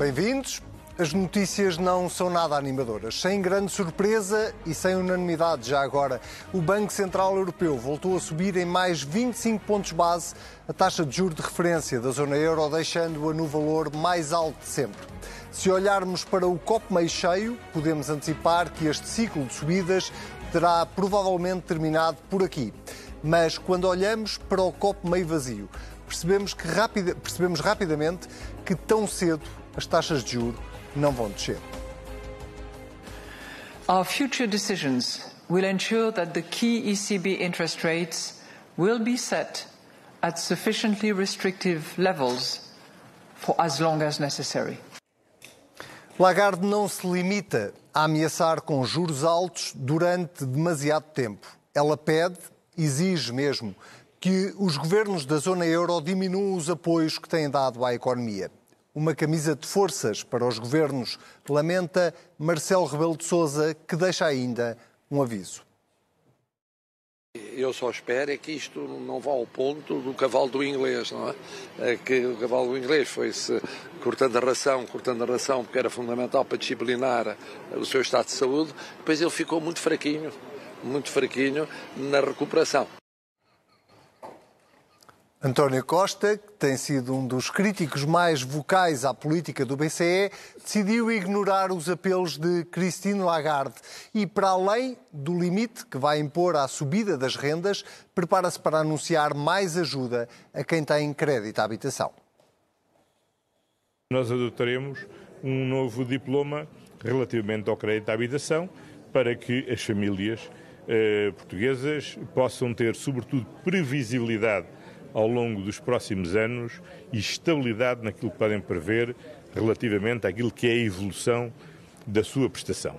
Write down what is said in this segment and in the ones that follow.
Bem-vindos. As notícias não são nada animadoras. Sem grande surpresa e sem unanimidade já agora, o Banco Central Europeu voltou a subir em mais 25 pontos base a taxa de juros de referência da zona euro, deixando-a no valor mais alto de sempre. Se olharmos para o copo meio cheio, podemos antecipar que este ciclo de subidas terá provavelmente terminado por aqui. Mas quando olhamos para o copo meio vazio, percebemos, que rapida, percebemos rapidamente que tão cedo as taxas de juros não vão descer. Our future decisions will ensure that the key ECB interest rates will be set at sufficiently restrictive levels for as long as necessary. Lagarde não se limita a ameaçar com juros altos durante demasiado tempo. Ela pede, exige mesmo, que os governos da zona euro diminuam os apoios que têm dado à economia uma camisa de forças para os governos, lamenta Marcelo Rebelo de Sousa, que deixa ainda um aviso. Eu só espero é que isto não vá ao ponto do cavalo do inglês, não é? é que o cavalo do inglês foi-se cortando a ração, cortando a ração, porque era fundamental para disciplinar o seu estado de saúde, depois ele ficou muito fraquinho, muito fraquinho na recuperação. António Costa, que tem sido um dos críticos mais vocais à política do BCE, decidiu ignorar os apelos de Christine Lagarde e, para além do limite que vai impor à subida das rendas, prepara-se para anunciar mais ajuda a quem tem crédito à habitação. Nós adotaremos um novo diploma relativamente ao crédito à habitação para que as famílias eh, portuguesas possam ter, sobretudo, previsibilidade ao longo dos próximos anos e estabilidade naquilo que podem prever relativamente àquilo que é a evolução da sua prestação.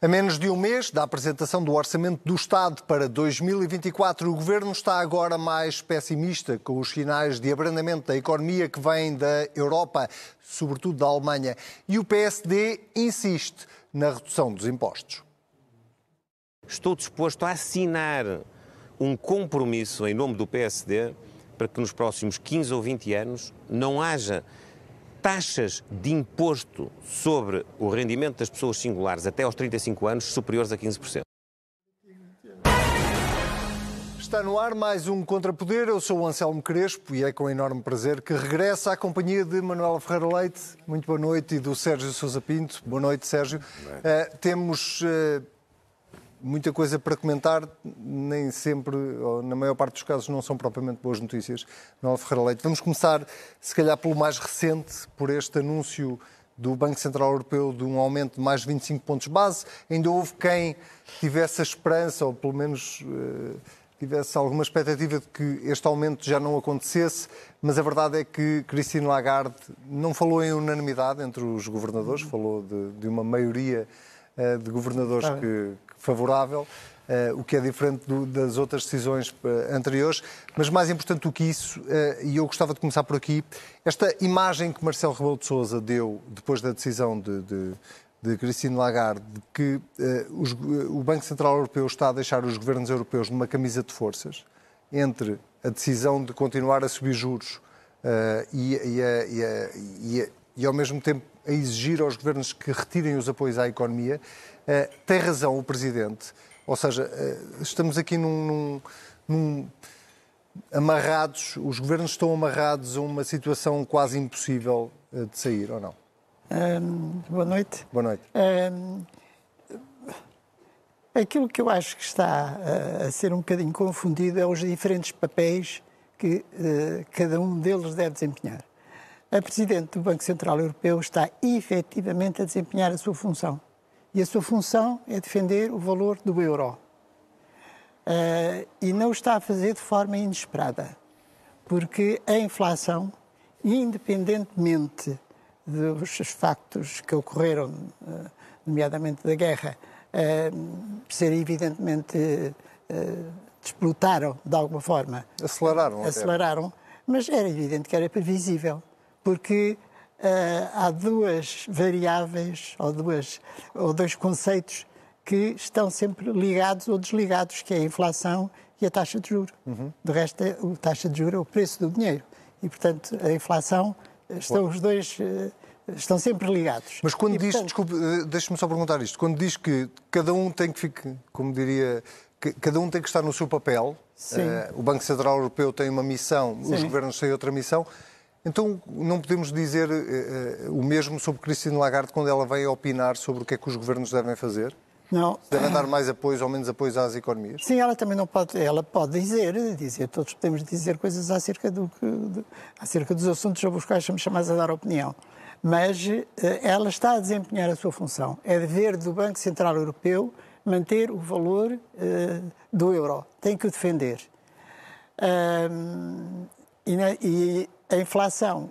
A menos de um mês da apresentação do Orçamento do Estado para 2024, o Governo está agora mais pessimista com os sinais de abrandamento da economia que vêm da Europa, sobretudo da Alemanha. E o PSD insiste na redução dos impostos. Estou disposto a assinar um compromisso em nome do PSD para que nos próximos 15 ou 20 anos não haja taxas de imposto sobre o rendimento das pessoas singulares até aos 35 anos superiores a 15%. Está no ar mais um Contrapoder. Eu sou o Anselmo Crespo e é com enorme prazer que regressa à companhia de Manuela Ferreira Leite. Muito boa noite. E do Sérgio Sousa Pinto. Boa noite, Sérgio. Uh, temos. Uh, muita coisa para comentar, nem sempre, ou na maior parte dos casos, não são propriamente boas notícias. Não Ferreira Leite. Vamos começar, se calhar, pelo mais recente, por este anúncio do Banco Central Europeu de um aumento de mais de 25 pontos base. Ainda houve quem tivesse a esperança, ou pelo menos uh, tivesse alguma expectativa de que este aumento já não acontecesse, mas a verdade é que Christine Lagarde não falou em unanimidade entre os governadores, falou de, de uma maioria uh, de governadores que, favorável, uh, o que é diferente do, das outras decisões uh, anteriores. Mas mais importante do que isso, uh, e eu gostava de começar por aqui, esta imagem que Marcelo Rebelo de Sousa deu depois da decisão de, de, de Christine Lagarde, de que os, o Banco Central Europeu está a deixar os governos europeus numa camisa de forças entre a decisão de continuar a subir juros e, e, e, a, e, ao mesmo tempo a exigir aos governos que retirem os apoios à economia, uh, tem razão o Presidente. Ou seja, uh, estamos aqui num, num, num, amarrados, os governos estão amarrados a uma situação quase impossível uh, de sair, ou não? Um, boa noite. Boa noite. Um, aquilo que eu acho que está a ser um bocadinho confundido é os diferentes papéis que cada um deles deve desempenhar a Presidente do Banco Central Europeu está efetivamente a desempenhar a sua função. E a sua função é defender o valor do euro. Uh, e não está a fazer de forma inesperada, porque a inflação, independentemente dos factos que ocorreram, uh, nomeadamente da guerra, uh, ser evidentemente desplotaram de alguma forma. Aceleraram. Aceleraram, mas era evidente que era previsível porque uh, há duas variáveis ou, duas, ou dois conceitos que estão sempre ligados ou desligados, que é a inflação e a taxa de juros. Uhum. De resto, a taxa de juros é o preço do dinheiro. E, portanto, a inflação estão os dois eh, estão sempre ligados. Mas quando E, diz, portanto, desculpe, eh, deixe-me só perguntar isto, quando diz que cada um tem que ficar, como diria, cada um tem que estar no seu papel, eh, o Banco Central Europeu tem uma missão, os Sim. governos têm outra missão, então não podemos dizer eh, o mesmo sobre Christine Lagarde quando ela vem opinar sobre o que é que os governos devem fazer? não, Devem dar mais apoios ou menos apoios às economias? Sim, ela também não pode, ela pode dizer, dizer, todos podemos dizer coisas acerca, do de- acerca dos assuntos sobre os quais somos chamados a dar opinião. Mas eh, ela está a desempenhar a sua função. É dever do Banco Central Europeu manter o valor do euro. Tem que o defender. E, e a inflação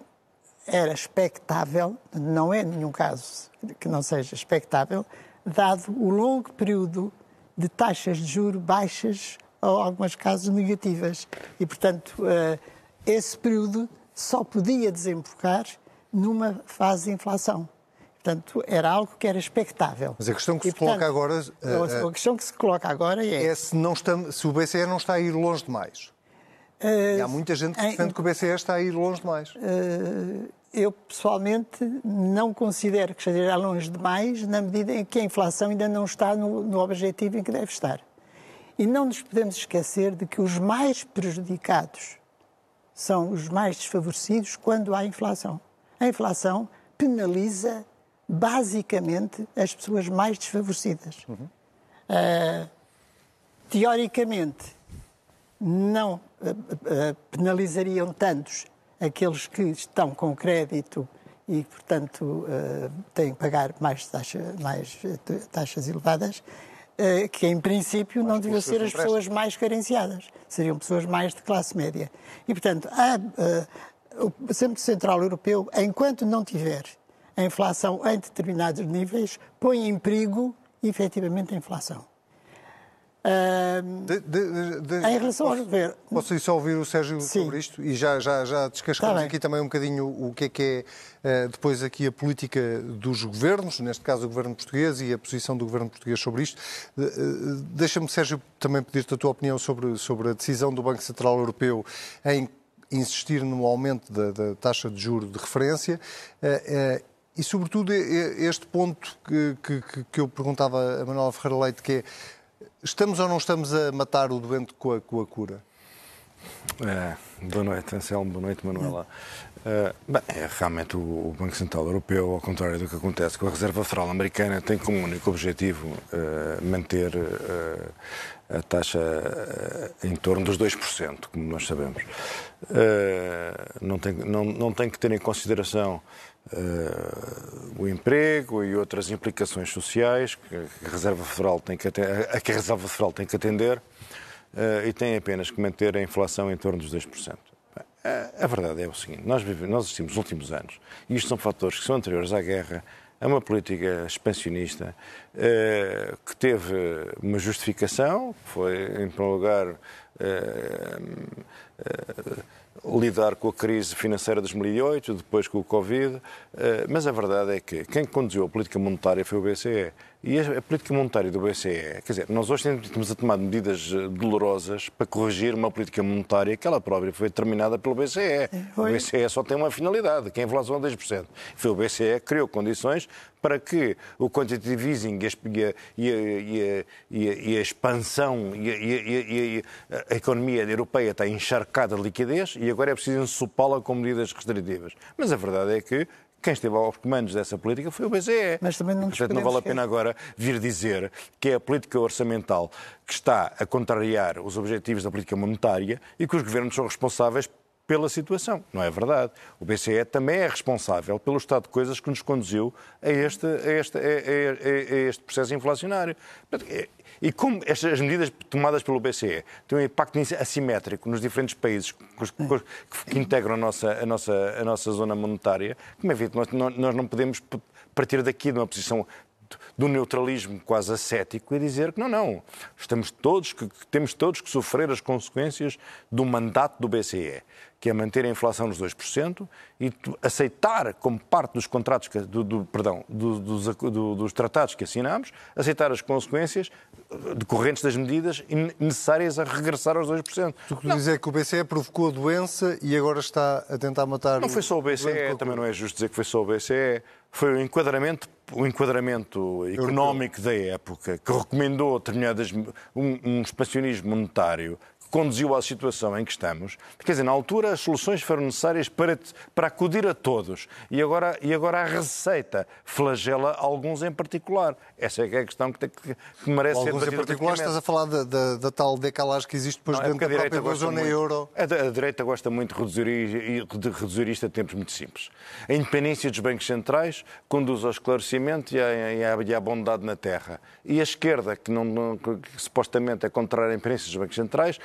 era expectável, não é nenhum caso que não seja expectável, dado o longo período de taxas de juro baixas ou, em alguns casos, negativas. E, portanto, eh, esse período só podia desembocar numa fase de inflação. Portanto, era algo que era expectável. Mas a questão que E, se coloca portanto, agora, eh, A, a questão que se coloca agora é... é se, não se o BCE não está a ir longe demais. E há muita gente que em- defende que o BCE está a ir longe demais. Eu, pessoalmente, não considero que esteja longe demais, na medida em que a inflação ainda não está no, no objetivo em que deve estar. E não nos podemos esquecer de que os mais prejudicados são os mais desfavorecidos quando há inflação. A inflação penaliza, basicamente, as pessoas mais desfavorecidas. Ah, teoricamente, não eh, eh, penalizariam tantos aqueles que estão com crédito e, portanto, eh, têm que pagar mais, taxa, mais eh, taxas elevadas, eh, que em princípio não deviam ser as pessoas mais carenciadas, seriam pessoas mais de classe média. E, portanto, há, eh, o Centro Central Europeu, enquanto não tiver a inflação em determinados níveis, põe em perigo, efetivamente, a inflação. De- de- de- em relação ao posso, governo. posso ir só ouvir o Sérgio Sim. sobre isto e já, já, já descascamos Tá aqui também um bocadinho o que é que é eh, depois aqui a política dos governos, neste caso o governo português e a posição do governo português sobre isto. Eh, Deixa-me, Sérgio, também pedir-te a tua opinião sobre, sobre a decisão do Banco Central Europeu em insistir no aumento da, da taxa de juro de referência. eh, e, sobretudo, este ponto que, que- que- que eu perguntava a Manuela Ferreira Leite, que é Estamos ou não estamos a matar o doente com a, com a cura? É, boa noite, Anselmo. Boa noite, Manuela. É, bem, é, realmente o, o Banco Central Europeu, ao contrário do que acontece com a Reserva Federal Americana, tem como único objetivo é, manter é, a taxa em torno dos 2%, como nós sabemos. Não, tem, não, não tem que ter em consideração eh, o emprego e outras implicações sociais que a Reserva Federal tem que, aten- a que a Reserva Federal tem que atender eh, e tem apenas que manter a inflação em torno dos 2%. Bem, A, verdade é o seguinte, nós, vivemos, nós assistimos nos últimos anos, e isto são fatores que são anteriores à guerra, a uma política expansionista eh, que teve uma justificação, foi, em primeiro lugar, eh, eh, lidar com a crise financeira de 2008, depois com o Covid, eh, mas a verdade é que quem conduziu a política monetária foi o BCE. E a política monetária do BCE, quer dizer, nós hoje temos a tomar medidas eh, dolorosas para corrigir uma política monetária que ela própria foi determinada pelo BCE. O Foi. BCE só tem uma finalidade, que é a inflação a 2%. Foi o BCE que criou condições para que o quantitative easing e a, expansão e a economia europeia está encharcada de liquidez e agora é preciso ensopá-la com medidas restritivas. Mas a verdade é que quem esteve aos comandos dessa política foi o BCE. Mas também não E, Portanto, não vale a pena agora vir dizer que é a política orçamental que está a contrariar os objetivos da política monetária e que os governos são responsáveis pela situação. Não é verdade. O BCE também é responsável pelo estado de coisas que nos conduziu a este, a este, a- a- a este processo inflacionário. E como estas medidas tomadas pelo BCE têm um impacto assimétrico nos diferentes países que integram a nossa, a, nossa, a nossa zona monetária, como é evidente, nós, nós não podemos partir daqui de uma posição do neutralismo quase ascético e dizer que não, não, estamos todos, que, temos todos que sofrer as consequências do mandato do BCE, que é manter a inflação nos 2% e aceitar como parte dos contratos, que, do, do, perdão, do, dos, dos tratados que assinamos, aceitar as consequências decorrentes das medidas necessárias a regressar aos 2%. Tu que dizer que o BCE provocou a doença e agora está a tentar matar... Não foi só o BCE, também não é justo dizer que foi só o BCE, foi o enquadramento, o enquadramento económico da época que recomendou determinadas, um, um expansionismo monetário conduziu à situação em que estamos. Quer dizer, na altura as soluções foram necessárias para, para acudir a todos e agora, e agora a receita flagela alguns em particular. Essa é, que é a questão que, tem, que, que merece alguns ser Alguns em particular estás a falar da, da, da tal decalagem que existe depois Não, é dentro é da própria zona muito, euro. A, a, direita gosta muito de reduzir, de reduzir isto a tempos muito simples. A independência dos bancos centrais conduz ao esclarecimento e à, e à, e à bondade na terra. E a esquerda, que, não, que supostamente é contrária à independência dos bancos centrais,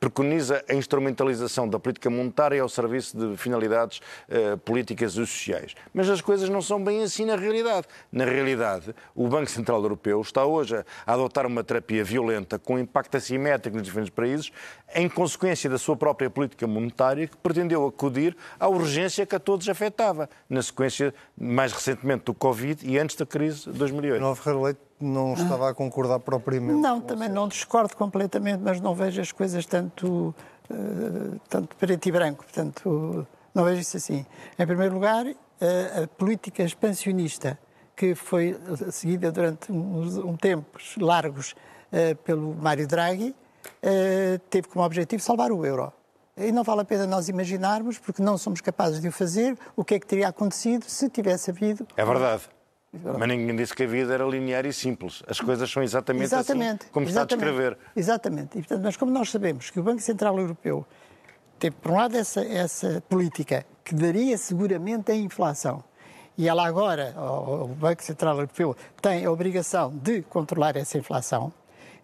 preconiza a instrumentalização da política monetária ao serviço de finalidades uh, políticas e sociais. Mas as coisas não são bem assim na realidade. Na realidade, o Banco Central Europeu está hoje a adotar uma terapia violenta com impacto assimétrico nos diferentes países, em consequência da sua própria política monetária, que pretendeu acudir à urgência que a todos afetava, na sequência, mais recentemente, do Covid e antes da crise de 2008. Não estava a concordar propriamente. Não, também não discordo completamente, mas não vejo as coisas tanto, uh, tanto preto e branco. Portanto, não vejo isso assim. Em primeiro lugar, uh, a política expansionista que foi seguida durante uns um tempos largos uh, pelo Mário Draghi teve como objetivo salvar o euro. E não vale a pena nós imaginarmos, porque não somos capazes de o fazer, o que é que teria acontecido se tivesse havido. É verdade. Mas ninguém disse que a vida era linear e simples. As coisas são exatamente, assim exatamente assim como exatamente, está a descrever. Exatamente. E, portanto, mas como nós sabemos que o Banco Central Europeu teve, por um lado, essa, essa política que daria seguramente a inflação, e ela agora, o Banco Central Europeu, tem a obrigação de controlar essa inflação,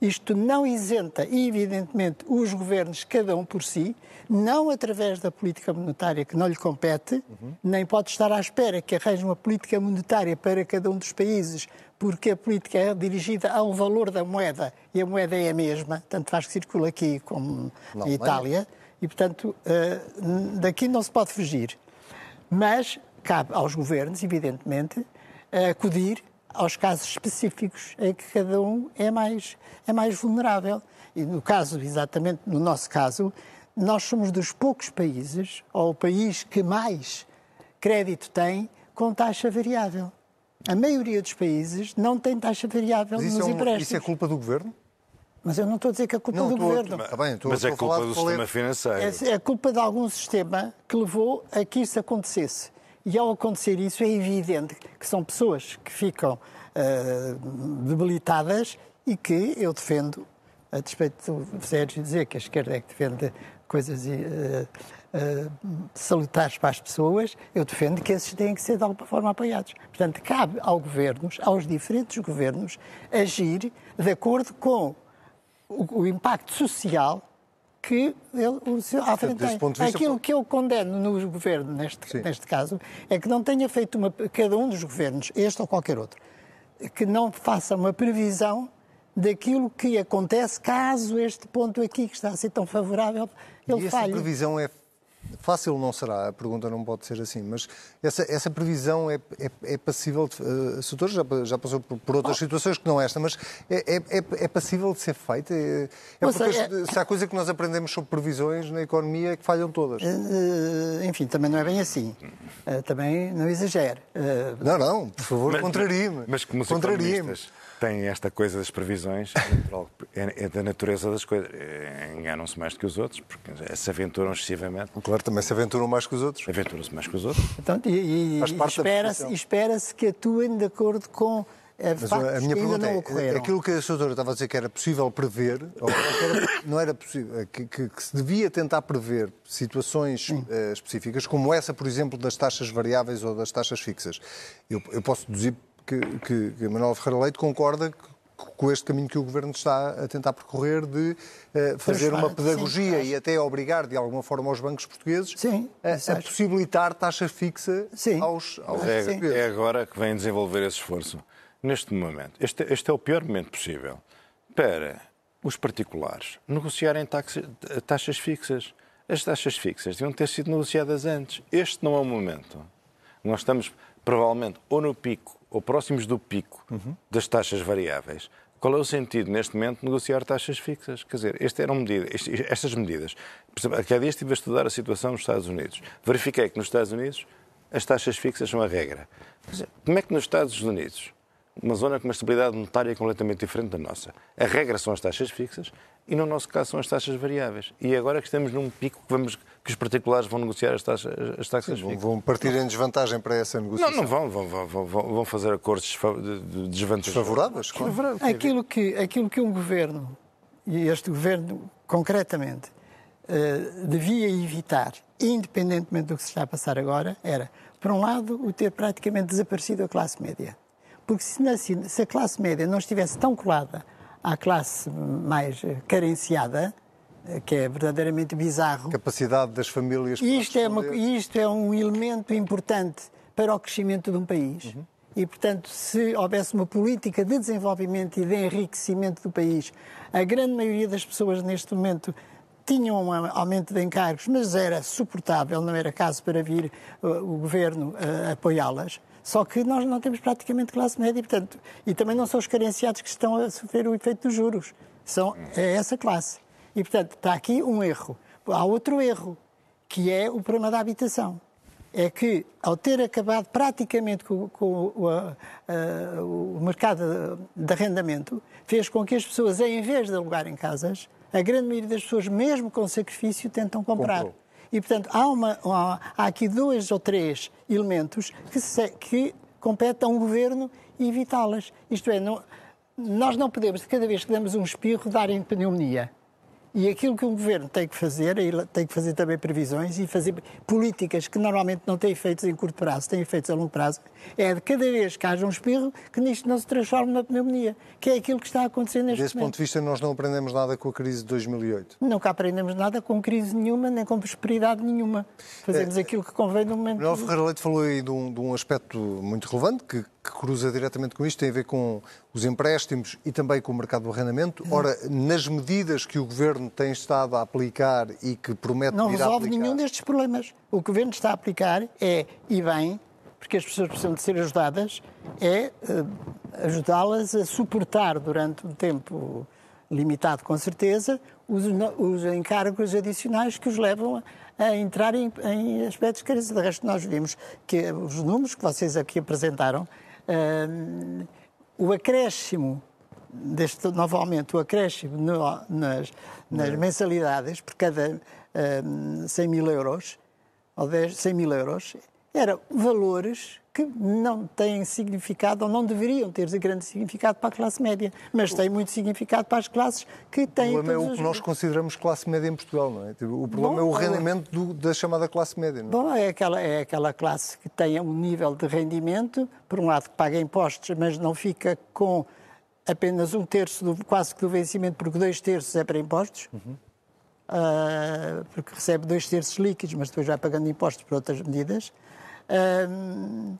isto não isenta, evidentemente, os governos, cada um por si, não através da política monetária que não lhe compete, uhum. nem pode estar à espera que arranje uma política monetária para cada um dos países, porque a política é dirigida ao valor da moeda e a moeda é a mesma, tanto faz que circula aqui como na Itália, e portanto eh, daqui não se pode fugir. Mas cabe aos governos, evidentemente, acudir aos casos específicos em que cada um é mais, é mais vulnerável. E no caso, exatamente no nosso caso, nós somos dos poucos países, ou o país que mais crédito tem, com taxa variável. A maioria dos países não tem taxa variável nos é um, empréstimos. Isso é culpa do governo? Mas eu não estou a dizer que é culpa não, do governo. Tá bem, mas é culpa do sistema financeiro. É, é culpa de algum sistema que levou a que isso acontecesse. E ao acontecer isso, é evidente que são pessoas que ficam uh, debilitadas e que eu defendo, a despeito do Sérgio dizer que a esquerda é que defende coisas uh, uh, salutares para as pessoas, eu defendo que esses têm que ser de alguma forma apoiados. Portanto, cabe ao governos, aos diferentes governos, agir de acordo com o, o impacto social que ele, o senhor à frente tem. Aquilo que eu condeno no governo, neste, neste caso, é que não tenha feito uma, cada um dos governos, este ou qualquer outro, que não faça uma previsão daquilo que acontece caso este ponto aqui, que está a ser tão favorável, ele e falhe. essa previsão é Fácil não será, a pergunta não pode ser assim, mas essa, essa previsão é, é, é passível, de, uh, Soutor já, já passou por, por outras oh. situações que não esta, mas é, é, é, é passível de ser feita? É, é porque é- se há coisa que nós aprendemos sobre previsões na economia é que falham todas. Uh, enfim, também não é bem assim. Uh, também não exagere. não, não, por favor, contrarie-me. Mas como os economistas têm esta coisa das previsões, é, é da natureza das coisas. É, enganam-se mais do que os outros, porque se aventuram excessivamente. Claro, também se aventuram mais que os outros. Aventuram-se mais que os outros. Então, e, e espera-se espera que atuem de acordo com é, Mas a minha pergunta é, aquilo que a doutora estava a dizer que era possível prever, ou era, não era possível, que, que, que, se devia tentar prever situações uh, específicas, como essa, por exemplo, das taxas variáveis ou das taxas fixas. Eu, eu posso deduzir que, que, que Manuel Ferreira Leite concorda com este caminho que o Governo está a tentar percorrer de uh, fazer uma pedagogia sim, e até obrigar, de alguma forma, os bancos portugueses sim, a, a, possibilitar taxa fixa sim. aos, aos é, é agora que vem desenvolver esse esforço. Neste momento, este, este é o pior momento possível para os particulares negociarem taxas, taxas fixas. As taxas fixas deviam ter sido negociadas antes. Este não é o momento. Nós estamos, provavelmente, ou no pico, ou próximos do pico uhum. das taxas variáveis. Qual é o sentido, neste momento, de negociar taxas fixas? Quer dizer, esta eram medidas, estas medidas. Por exemplo, há dias estive a estudar a situação nos Estados Unidos. Verifiquei que nos Estados Unidos as taxas fixas são a regra. Dizer, como é que nos Estados Unidos uma zona com uma estabilidade monetária completamente diferente da nossa. A regra são as taxas fixas e, no nosso caso, são as taxas variáveis. E agora que estamos num pico que, vamos, que os particulares vão negociar as, taxas, as taxas Sim, fixas. Vão partir em desvantagem para essa negociação? Não, não vão. Vão, vão, vão fazer acordos de desvantagens. Favoráveis? Claro. Aquilo que, aquilo que um governo, e este governo concretamente, uh, devia evitar, independentemente do que se está a passar agora, era, por um lado, o ter praticamente desaparecido a classe média porque se, se a classe média não estivesse tão colada à classe mais carenciada, que é verdadeiramente bizarro. Capacidade das famílias. Isto é, uma, isto é um elemento importante para o crescimento de um país. Uhum. E, portanto, se houvesse uma política de desenvolvimento e de enriquecimento do país, a grande maioria das pessoas neste momento tinham um aumento de encargos, mas era suportável, não era caso para vir uh, o governo uh, apoiá-las. Só que nós não temos praticamente classe média, portanto, e também não são os carenciados que estão a sofrer o efeito dos juros. São, é essa classe. E, portanto, está aqui um erro. Há outro erro, que é o problema da habitação. É que, ao ter acabado praticamente com, com o, a, a, o mercado de arrendamento, fez com que as pessoas, em vez de alugarem casas, a grande maioria das pessoas, mesmo com sacrifício, tentam comprar. Comprou. E, portanto, há, uma, há, aqui dois ou três elementos que, se, que compete a um governo evitá-las. Isto é, não, nós não podemos, cada vez que damos um espirro, dar em pneumonia. E aquilo que um governo tem que fazer, ele tem que fazer também previsões e fazer políticas que normalmente não têm efeitos em curto prazo, têm efeitos a longo prazo, é de cada vez que haja um espirro que nisto não se transforme na pneumonia, que é aquilo que está a acontecer neste Desse momento. ponto de vista, nós não aprendemos nada com a crise de 2008? Nunca aprendemos nada com crise nenhuma, nem com prosperidade nenhuma. Fazemos é, aquilo que convém no momento. Manuel Ferreira Leite falou aí de um, de um aspecto muito relevante, que que cruza diretamente com isto, tem a ver com os empréstimos e também com o mercado do arrendamento. Ora, nas medidas que o Governo tem estado a aplicar e que promete Não resolve aplicar... nenhum destes problemas. O que o Governo está a aplicar é, e bem, porque as pessoas precisam de ser ajudadas, é uh, ajudá-las a suportar durante um tempo limitado, com certeza, os, os encargos adicionais que os levam a a entrar em, em aspectos que De resto, nós vimos que os números que vocês aqui apresentaram Uh, o acréscimo, deste novo aumento, o acréscimo no, nas, nas mensalidades por cada uh, 100 mil euros, ou 10, 100 mil euros, eram valores que não têm significado ou não deveriam ter grande significado para a classe média, mas têm muito significado para as classes que têm. O problema é o que nós consideramos classe média em Portugal, não é? Tipo, o problema Bom, é o rendimento do, da chamada classe média. Não é? Bom, é aquela, é aquela classe que tem um nível de rendimento, por um lado que paga impostos, mas não fica com apenas um terço, do, quase que do vencimento, porque dois terços é para impostos. Uhum. Uh, porque recebe dois terços líquidos, mas depois vai pagando impostos por outras medidas. Uh,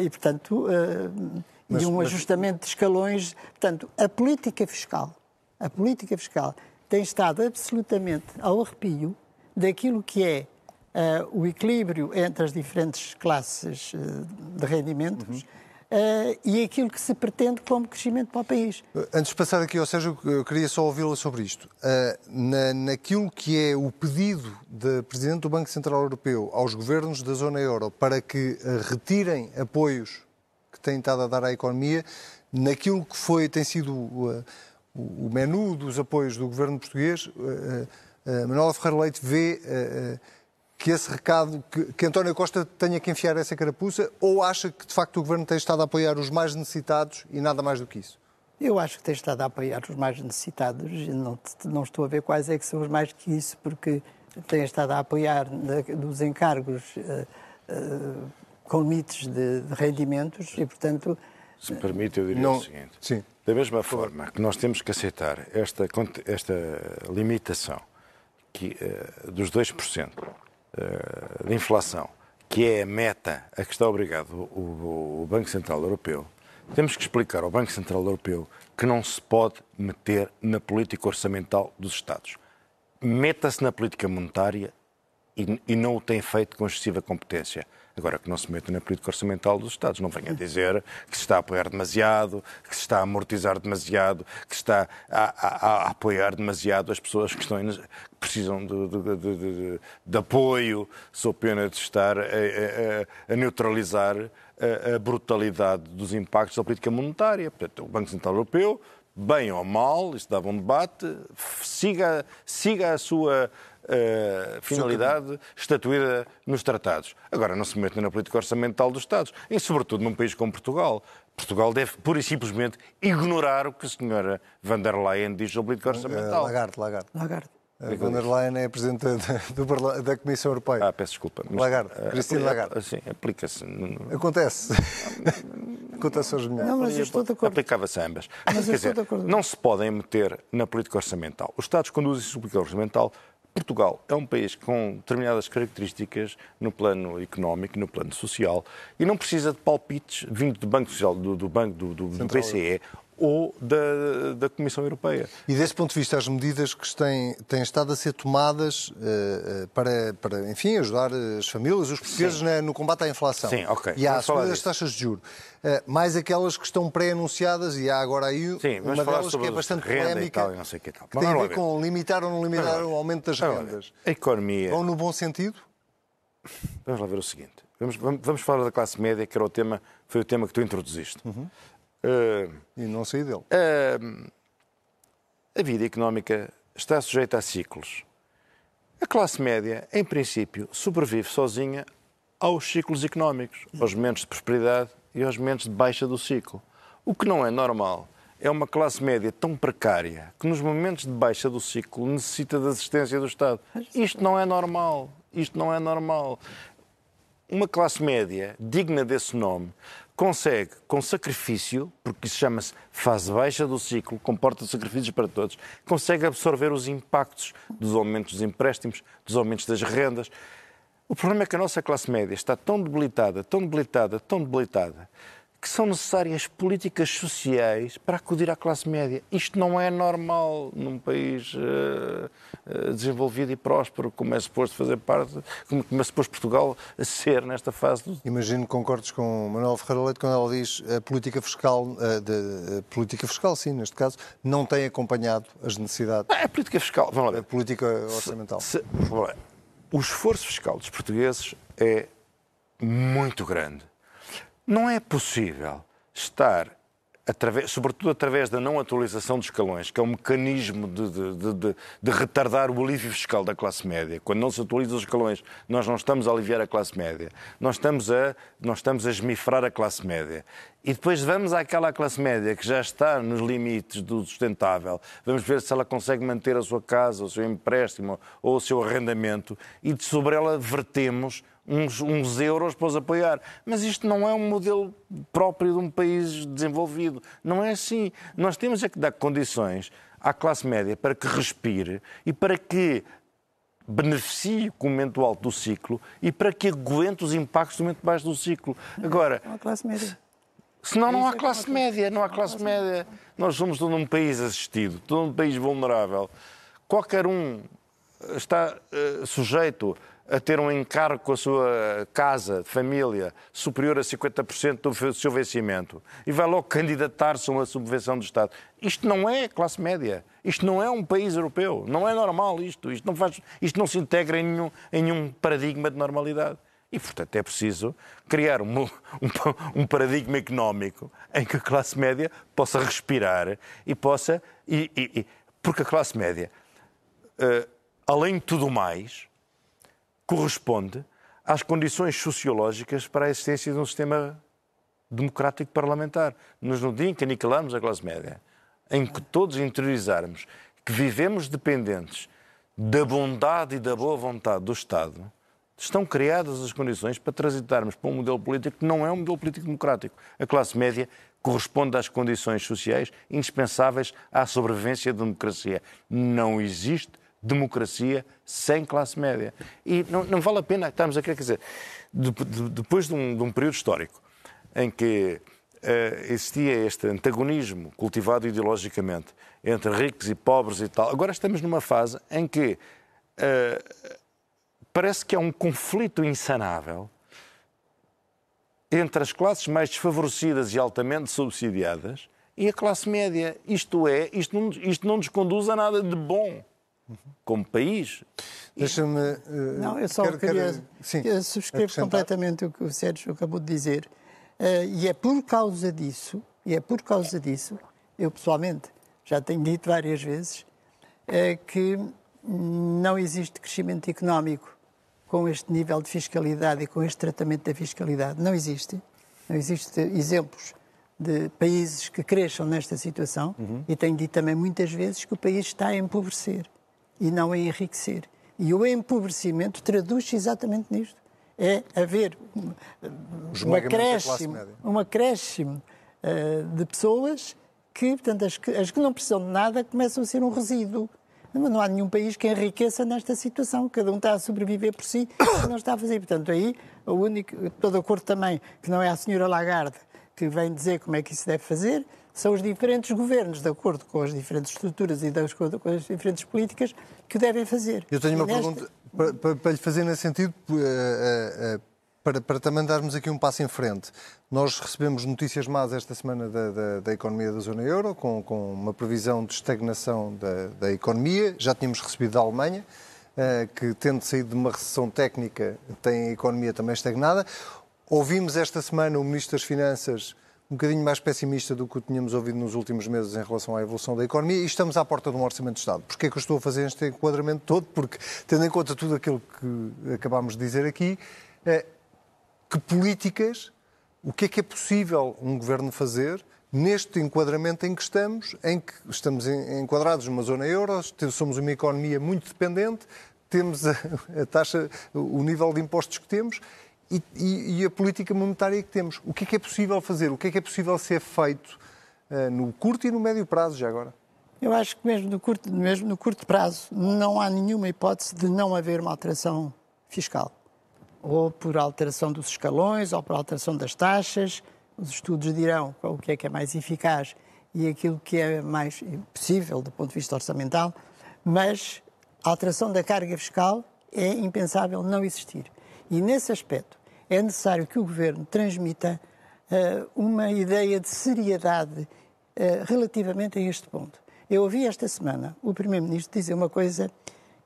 e, portanto, uh, mas, e um mas... ajustamento de escalões. Portanto, a política fiscal, a política fiscal tem estado absolutamente ao arrepio daquilo que é uh, o equilíbrio entre as diferentes classes uh, de rendimentos. Uhum uh, e aquilo que se pretende como crescimento para o país. Antes de passar aqui ao Sérgio, eu queria só ouvi-la sobre isto. Uh, na, naquilo que é o pedido da Presidente do Banco Central Europeu aos governos da zona euro para que uh, retirem apoios que têm estado a dar à economia, naquilo que foi, tem sido o, o menu dos apoios do governo português, Manuel Ferreira Leite vê que esse recado, que, que, António Costa tenha que enfiar essa carapuça ou acha que de facto o Governo tem estado a apoiar os mais necessitados e nada mais do que isso? Eu acho que tem estado a apoiar os mais necessitados e não, não estou a ver quais é que são os mais que isso, porque tem estado a apoiar dos encargos uh, uh, com limites de, de, rendimentos e, portanto... Se me permite, eu diria não, o seguinte. Sim. Da mesma forma que nós temos que aceitar esta, esta limitação que, uh, dos 2% uh, de inflação, que é a meta a que está obrigado o, o Banco Central Europeu, temos que explicar ao Banco Central Europeu que não se pode meter na política orçamental dos Estados. Meta-se na política monetária e, e, não o tem feito com excessiva competência. Agora, que não se meta na política orçamental dos Estados. Não venha dizer que se está a apoiar demasiado, que se está a amortizar demasiado, que se está a, a, a apoiar demasiado as pessoas que, estão, que precisam de, de, de, de, apoio, sou pena de estar a, a neutralizar a, brutalidade dos impactos da política monetária. Portanto, o Banco Central Europeu, bem ou mal, isso dava um debate, siga, siga a sua uh, finalidade estatuída nos tratados. Agora, não se mete na política orçamental dos Estados, e sobretudo num país como Portugal. Portugal deve, pura e simplesmente, ignorar o que a senhora van der Leyen diz sobre a política orçamental. Lagarde, Lagarde. Lagarde. A von der Leyen é a Presidente da, da Comissão Europeia. Ah, peço desculpa. Mas, Lagarde, uh, Cristina Lagarde. Sim, aplica-se. Acontece. Acontece aos melhores. Não, mas eu estou de acordo. Aplicava-se a ambas. Mas Quer dizer, não se podem meter na política orçamental. Os Estados conduzem-se na política orçamental Portugal é um país com determinadas características no plano económico e no plano social e não precisa de palpites vindo do Banco Social, do, do Banco do, do, do BCE ou da, da Comissão Europeia. E desse ponto de vista, as medidas que têm, têm estado a ser tomadas uh, para, para, enfim, ajudar as famílias, os portugueses no combate à inflação. Sim, ok. E há subida das taxas de juros. Uh, mais aquelas que estão pré-anunciadas, e há agora aí Sim, uma delas que é bastante polémica, tal, não sei que, tal. que tem a ver com limitar ou não limitar o aumento das rendas. A economia... Vão no bom sentido? Vamos lá ver o seguinte. Vamos, vamos, vamos falar da classe média, que era o tema, foi o tema que tu introduziste. Uhum. Uh, e não saí dele. Uh, a vida económica está sujeita a ciclos. A classe média, em princípio, sobrevive sozinha aos ciclos económicos, aos momentos de prosperidade e aos momentos de baixa do ciclo. O que não é normal é uma classe média tão precária que nos momentos de baixa do ciclo necessita da assistência do Estado. Isto não é normal. Isto não é normal. Uma classe média digna desse nome consegue, com sacrifício, porque isso chama-se fase baixa do ciclo, comporta sacrifícios para todos, consegue absorver os impactos dos aumentos dos empréstimos, dos aumentos das rendas. O problema é que a nossa classe média está tão debilitada, tão debilitada, tão debilitada, que são necessárias políticas sociais para acudir à classe média. Isto não é normal num país uh, uh, desenvolvido e próspero, como é suposto fazer parte, como, como é suposto Portugal ser nesta fase. Do... Imagino que concordes com Manuel Ferreira Leite quando ela diz a política fiscal, uh, de, a política fiscal, sim, neste caso, não tem acompanhado as necessidades. É a política fiscal, vamos lá ver. A política orçamental. Se, se, o esforço fiscal dos portugueses é muito grande não é possível estar, através, sobretudo através da não atualização dos escalões, que é um mecanismo de, de, de, de, retardar o alívio fiscal da classe média. Quando não se atualizam os escalões, nós não estamos a aliviar a classe média, nós estamos a, nós estamos a esmifrar a classe média. E depois vamos àquela classe média que já está nos limites do sustentável, vamos ver se ela consegue manter a sua casa, o seu empréstimo ou o seu arrendamento, e sobre ela vertemos uns, uns euros para os apoiar. Mas isto não é um modelo próprio de um país desenvolvido. Não é assim. Nós temos é que dar condições à classe média para que respire e para que beneficie com o momento alto do ciclo e para que aguente os impactos do momento baixo do ciclo. Agora, há classe média. Senão não há classe média, não há classe média. Nós somos todo um país assistido, todo um país vulnerável. Qualquer um está uh, sujeito a ter um encargo com a sua casa, família, superior a 50% do seu vencimento e vai logo candidatar-se a uma subvenção do Estado. Isto não é classe média. Isto não é um país europeu. Não é normal isto. Isto não, faz, isto não se integra em nenhum, em nenhum paradigma de normalidade. E, portanto, é preciso criar um, um, um, paradigma económico em que a classe média possa respirar e possa. E, e, porque a classe média, uh, além de tudo mais, corresponde às condições sociológicas para a existência de um sistema democrático parlamentar. Nos no dia em que aniquilamos a classe média, em que todos interiorizarmos que vivemos dependentes da bondade e da boa vontade do Estado, estão criadas as condições para transitarmos para um modelo político que não é um modelo político democrático. A classe média corresponde às condições sociais indispensáveis à sobrevivência da democracia. Não existe democracia sem classe média. E não, não vale a pena estarmos a querer, quer dizer, de, de, depois de um, de um, período histórico em que uh, existia este antagonismo cultivado ideologicamente entre ricos e pobres e tal, agora estamos numa fase em que uh, parece que há um conflito insanável entre as classes mais desfavorecidas e altamente subsidiadas e a classe média. Isto é, isto não, isto não nos conduz a nada de bom como país. Deixa-me. Uh, não, eu só quero, queria. Quero, sim, eu subscrevo completamente o que o Sérgio acabou de dizer. Uh, e é por causa disso, e é por causa disso, eu pessoalmente já tenho dito várias vezes, uh, que não existe crescimento económico com este nível de fiscalidade e com este tratamento da fiscalidade. Não existe. Não existe exemplos de países que cresçam nesta situação uhum. e tenho dito também muitas vezes que o país está a empobrecer e não a enriquecer. E o empobrecimento traduz-se exatamente nisto. É haver um acréscimo, um acréscimo uh, de pessoas que, portanto, as que, as que não precisam de nada começam a ser um resíduo. Não há nenhum país que enriqueça nesta situação. Cada um está a sobreviver por si e não está a fazer. Portanto, aí, o único, estou de acordo também que não é a senhora Lagarde que vem dizer como é que isso deve fazer, são os diferentes governos, de acordo com as diferentes estruturas e de acordo com as diferentes políticas, que o devem fazer. Eu tenho e uma nesta... pergunta para, para, para, lhe fazer nesse sentido, uh, uh, uh, para, para também darmos aqui um passo em frente. Nós recebemos notícias más esta semana da, da, da economia da zona euro, com, com uma previsão de estagnação da, da economia. Já tínhamos recebido da Alemanha, uh, que, tendo saído de uma recessão técnica, tem a economia também estagnada. Ouvimos esta semana o Ministro das Finanças um bocadinho mais pessimista do que o tínhamos ouvido nos últimos meses em relação à evolução da economia e estamos à porta de um orçamento de Estado. Porquê é que eu estou a fazer este enquadramento todo? Porque, tendo em conta tudo aquilo que acabámos de dizer aqui, eh, que políticas, o que é que é possível um governo fazer neste enquadramento em que estamos, em que estamos enquadrados numa zona euro, somos uma economia muito dependente, temos a, a taxa, o nível de impostos que temos e, e, e, a política monetária que temos. O que é que é possível fazer? O que é que é possível ser feito uh, no curto e no médio prazo, já agora? Eu acho que mesmo no, curto, mesmo no curto prazo não há nenhuma hipótese de não haver uma alteração fiscal ou por alteração dos escalões, ou por alteração das taxas. Os estudos dirão o que é que é mais eficaz e aquilo que é mais possível do ponto de vista orçamental, mas a alteração da carga fiscal é impensável não existir. E nesse aspecto é necessário que o Governo transmita uh, uma ideia de seriedade uh, relativamente a este ponto. Eu ouvi esta semana o Primeiro-Ministro dizer uma coisa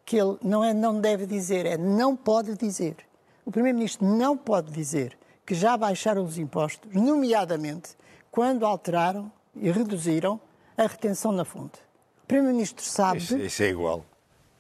que ele não é não deve dizer, é não pode dizer o Primeiro-Ministro não pode dizer que já baixaram os impostos, nomeadamente quando alteraram e reduziram a retenção na fonte. O Primeiro-Ministro sabe. Isso, isso, é igual.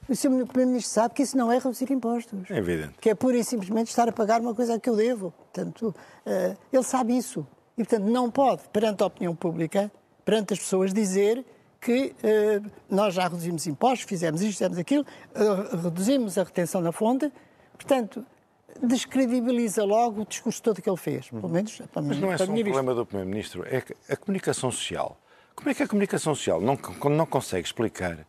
O Primeiro-Ministro sabe que isso não é reduzir impostos. É evidente. Que é pura e simplesmente estar a pagar uma coisa que eu devo. Portanto, uh, ele sabe isso. E, portanto, não pode, perante a opinião pública, perante as pessoas, dizer que uh, nós já reduzimos impostos, fizemos isto, fizemos aquilo, uh, reduzimos a retenção na fonte. Portanto, descredibiliza logo o discurso todo que ele fez. Pelo menos para Mas não é só um problema do Primeiro-Ministro, é que a comunicação social. Como é que a comunicação social não, não consegue explicar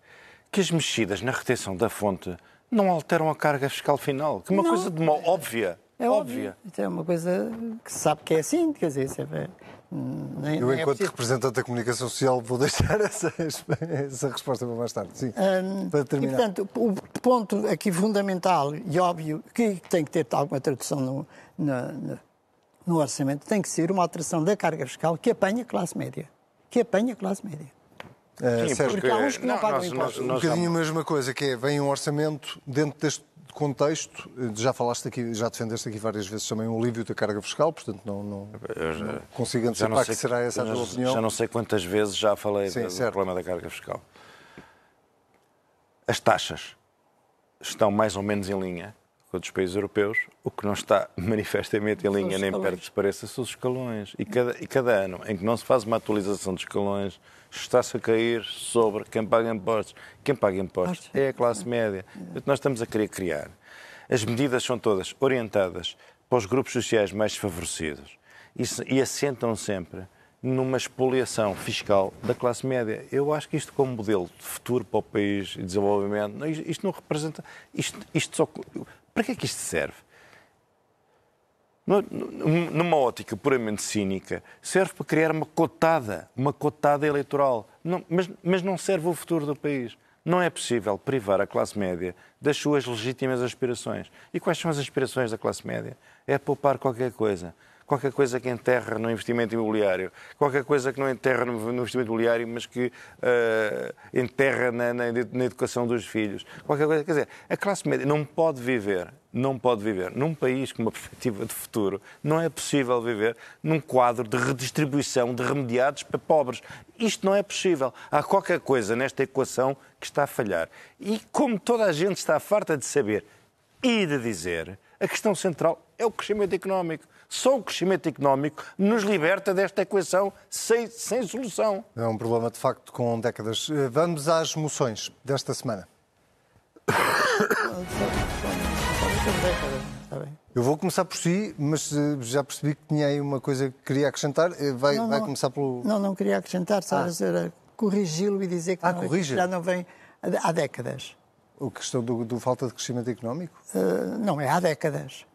que as mexidas na retenção da fonte não alteram a carga fiscal final? Que é uma não, coisa de uma óbvia. É óbvia. óbvio. É uma coisa que se sabe que é assim, quer dizer, é, nem, Eu, é enquanto é representante da comunicação social, vou deixar essa, essa resposta para mais tarde. Sim, um, para terminar. E, portanto, o ponto aqui fundamental e óbvio que tem que ter alguma tradução no, no, no orçamento tem que ser uma alteração da carga fiscal que apanha a classe média. Que apanha a classe média. Uh, Sim, porque, porque há uns que não, não pagam impostos. Um bocadinho a mesma coisa, que é, vem um orçamento dentro deste contexto, já falaste aqui, já defendeste aqui várias vezes também o alívio da carga fiscal, portanto não, não, já, não consigo antecipar que será essa a tua opinião. Já não sei quantas vezes já falei Sim, do, do problema da carga fiscal. As taxas estão mais ou menos em linha com outros países europeus, o que não está manifestamente em linha nem perto de pareça são os escalões. E cada, e cada ano em que não se faz uma atualização de escalões, está-se a cair sobre quem paga impostos. Quem paga impostos é a classe média. Nós estamos a querer criar. As medidas são todas orientadas para os grupos sociais mais desfavorecidos e, e assentam sempre numa expoliação fiscal da classe média. Eu acho que isto, como modelo de futuro para o país e desenvolvimento, isto não representa. Isto, isto só, para que é que isto serve? Numa ótica puramente cínica, serve para criar uma cotada, uma cotada eleitoral, não, mas, mas não serve o futuro do país. Não é possível privar a classe média das suas legítimas aspirações. E quais são as aspirações da classe média? É poupar qualquer coisa qualquer coisa que enterra no investimento imobiliário, qualquer coisa que não enterra no investimento imobiliário, mas que uh, enterra na, na, na, educação dos filhos, qualquer coisa. Quer dizer, a classe média não pode viver, não pode viver num país com uma perspectiva de futuro, não é possível viver num quadro de redistribuição de remediados para pobres. Isto não é possível. Há qualquer coisa nesta equação que está a falhar. E como toda a gente está farta de saber e de dizer, a questão central é o crescimento económico. Só o crescimento económico nos liberta desta equação sem, sem solução. É um problema, de facto, com décadas. Eh, vamos às moções desta semana. Eu vou começar por si, mas eh, já percebi que tinha aí uma coisa que queria acrescentar. Eh, vai, não, não, vai começar pelo. Não, não queria acrescentar, só ah. era corrigi-lo e dizer que ah, não, já não vem há décadas. A questão do, do falta de crescimento económico? Uh, não, é há décadas.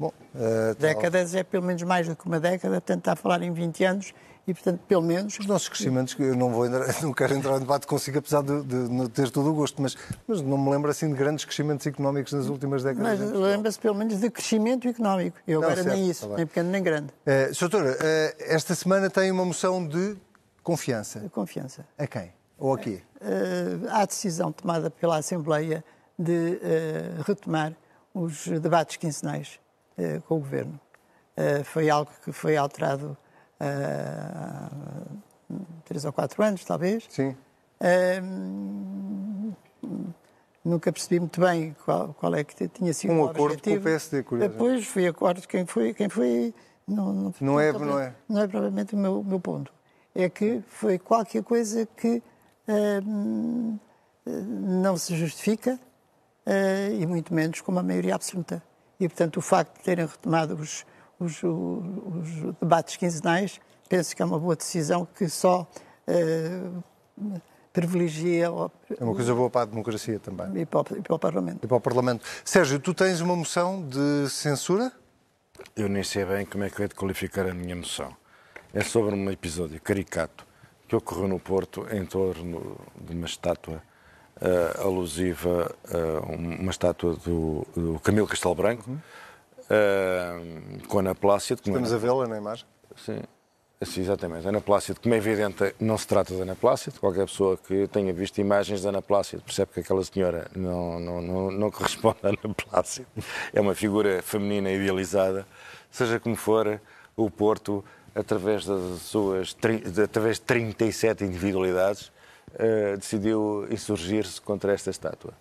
Bom, uh, Décadas é pelo menos mais do que uma década, portanto está a falar em 20 anos e, portanto, pelo menos... Os nossos crescimentos, eu não, vou, não quero entrar em debate consigo, apesar de, de ter todo o gosto, mas, mas não me lembro assim de grandes crescimentos económicos nas últimas décadas. Mas lembra-se pelo menos de crescimento económico. Eu não, agora certo, nem isso, tá nem pequeno nem grande. Uh, Doutora, uh, esta semana tem uma moção de confiança. De confiança. A quem? Ou a quê? Uh, há decisão tomada pela Assembleia de uh, retomar os debates quinzenais uh, com o Governo. foi algo que foi alterado há três ou quatro anos, talvez. Sim. nunca percebi muito bem qual, qual, é que tinha sido um o acordo objetivo. com o PSD, curiosamente. Depois fui acordo quem foi... Quem foi não, não, não, é, não, é. não é provavelmente o meu, meu ponto. É que foi qualquer coisa que não se justifica e muito menos com uma maioria absoluta. E, portanto, o facto de terem retomado os, os, os debates quinzenais, penso que é uma boa decisão que só uh, privilegia. É uma coisa boa para a democracia também. E para, o, e para o Parlamento. E para o Parlamento. Sérgio, tu tens uma moção de censura? Eu nem sei bem como é que eu hei de qualificar a minha moção. É sobre um episódio caricato que ocorreu no Porto em torno de uma estátua uh, alusiva a uma estátua do, do Camilo Castelo Branco, uh, com Ana Plácido. Estamos a vê-la na imagem? Sim. Sim, exatamente. Ana Plácido, como é evidente, não se trata de Ana Plácido. Qualquer pessoa que tenha visto imagens de Ana Plácido percebe que aquela senhora não, não, não, não corresponde a Ana Plácido. É uma figura feminina idealizada. Seja como for, o Porto, através das suas através de 37 individualidades, uh, decidiu insurgir-se contra esta estátua.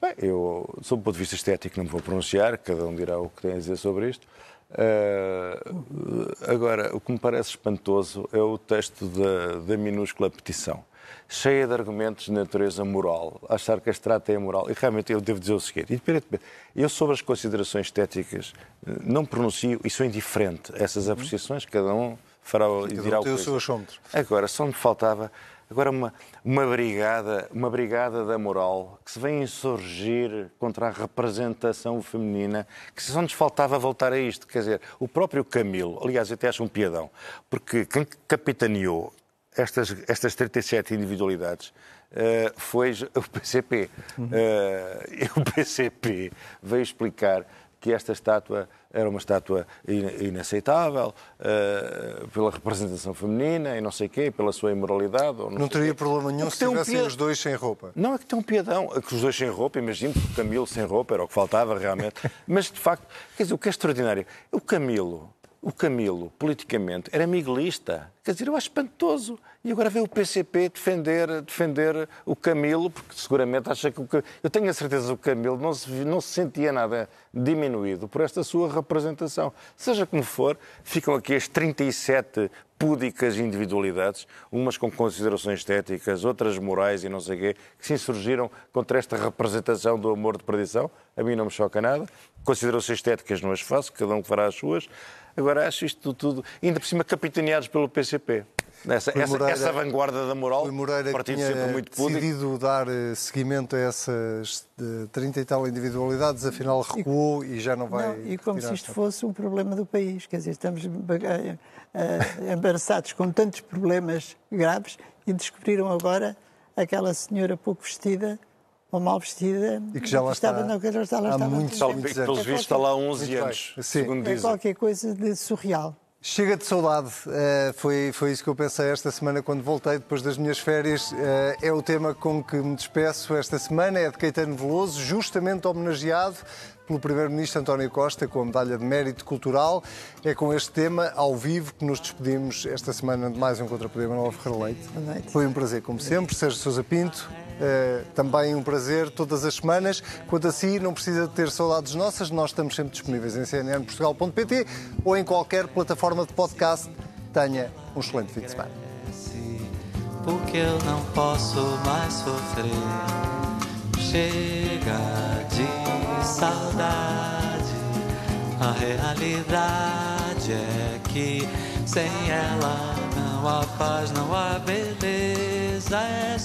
Bem, eu, sob o ponto de vista estético, não me vou pronunciar, cada um dirá o que tem a dizer sobre isto. Uh, agora, o que me parece espantoso é o texto da, da minúscula petição, cheia de argumentos de natureza moral, achar que a estrada é moral. E realmente eu devo dizer o seguinte: eu, sobre as considerações estéticas, não pronuncio e sou indiferente a essas apreciações, cada um fará e dirá o que o seu achômetro. Agora, só me faltava Agora, uma, uma, brigada, uma brigada da moral que se vem insurgir contra a representação feminina, que só nos faltava voltar a isto. Quer dizer, o próprio Camilo, aliás, eu até acho um piadão, porque quem capitaneou estas, estas 37 individualidades uh, foi o PCP. Uhum. Uh, o PCP veio explicar que esta estátua era uma estátua inaceitável uh, pela representação feminina e não sei quê, pela sua imoralidade. Não, não teria problema nenhum se tivessem um os dois sem roupa. Não, é que tem um piadão. É que os dois sem roupa, imagino que o Camilo sem roupa era o que faltava realmente. Mas, de facto, quer dizer, o que é extraordinário, o Camilo, o Camilo, politicamente, era miguelista. Quer dizer, eu acho espantoso. E agora vê o PCP defender, defender o Camilo, porque seguramente acha que o. Eu tenho a certeza que o Camilo não se, não se sentia nada diminuído por esta sua representação. Seja como for, ficam aqui as 37 púdicas individualidades, umas com considerações estéticas, outras morais e não sei o quê, que se insurgiram contra esta representação do amor de perdição. A mim não me choca nada. Considerações estéticas não as faço, cada um fará as suas. Agora acho isto tudo, ainda por cima capitaneados pelo PCP. Essa, essa, Moreira, essa, vanguarda da moral, Moreira partido tinha sempre muito público. decidido dar eh, seguimento a essas de 30 e tal individualidades, afinal recuou e, e já não vai. Não, e como se isto fosse um problema do país, quer dizer, estamos uh, embaraçados com tantos problemas graves e descobriram agora aquela senhora pouco vestida ou mal vestida e que já lá estava, está, não, que lá há estava muitos, muitos Pelos vistos está lá há 11 anos, segundo é dizem. qualquer coisa de surreal. Chega de saudade, uh, foi, foi isso que eu pensei esta semana quando voltei depois das minhas férias. Uh, é o tema com que me despeço esta semana, é de Caetano Veloso, justamente homenageado pelo Primeiro-Ministro António Costa com a Medalha de Mérito Cultural. É com este tema, ao vivo, que nos despedimos esta semana de mais um Contrapoder Manuel Ferreira Leite. Foi um prazer, como sempre. Sérgio Sousa Pinto, Uh, também um prazer todas as semanas. Quanto a si, não precisa de ter saudades nossas, nós estamos sempre disponíveis em cnnportugal.pt ou em qualquer plataforma de podcast. Tenha um excelente fim de semana. Porque eu não posso mais sofrer. Chega de saudade. A realidade é que sem ela não há paz, não há beleza.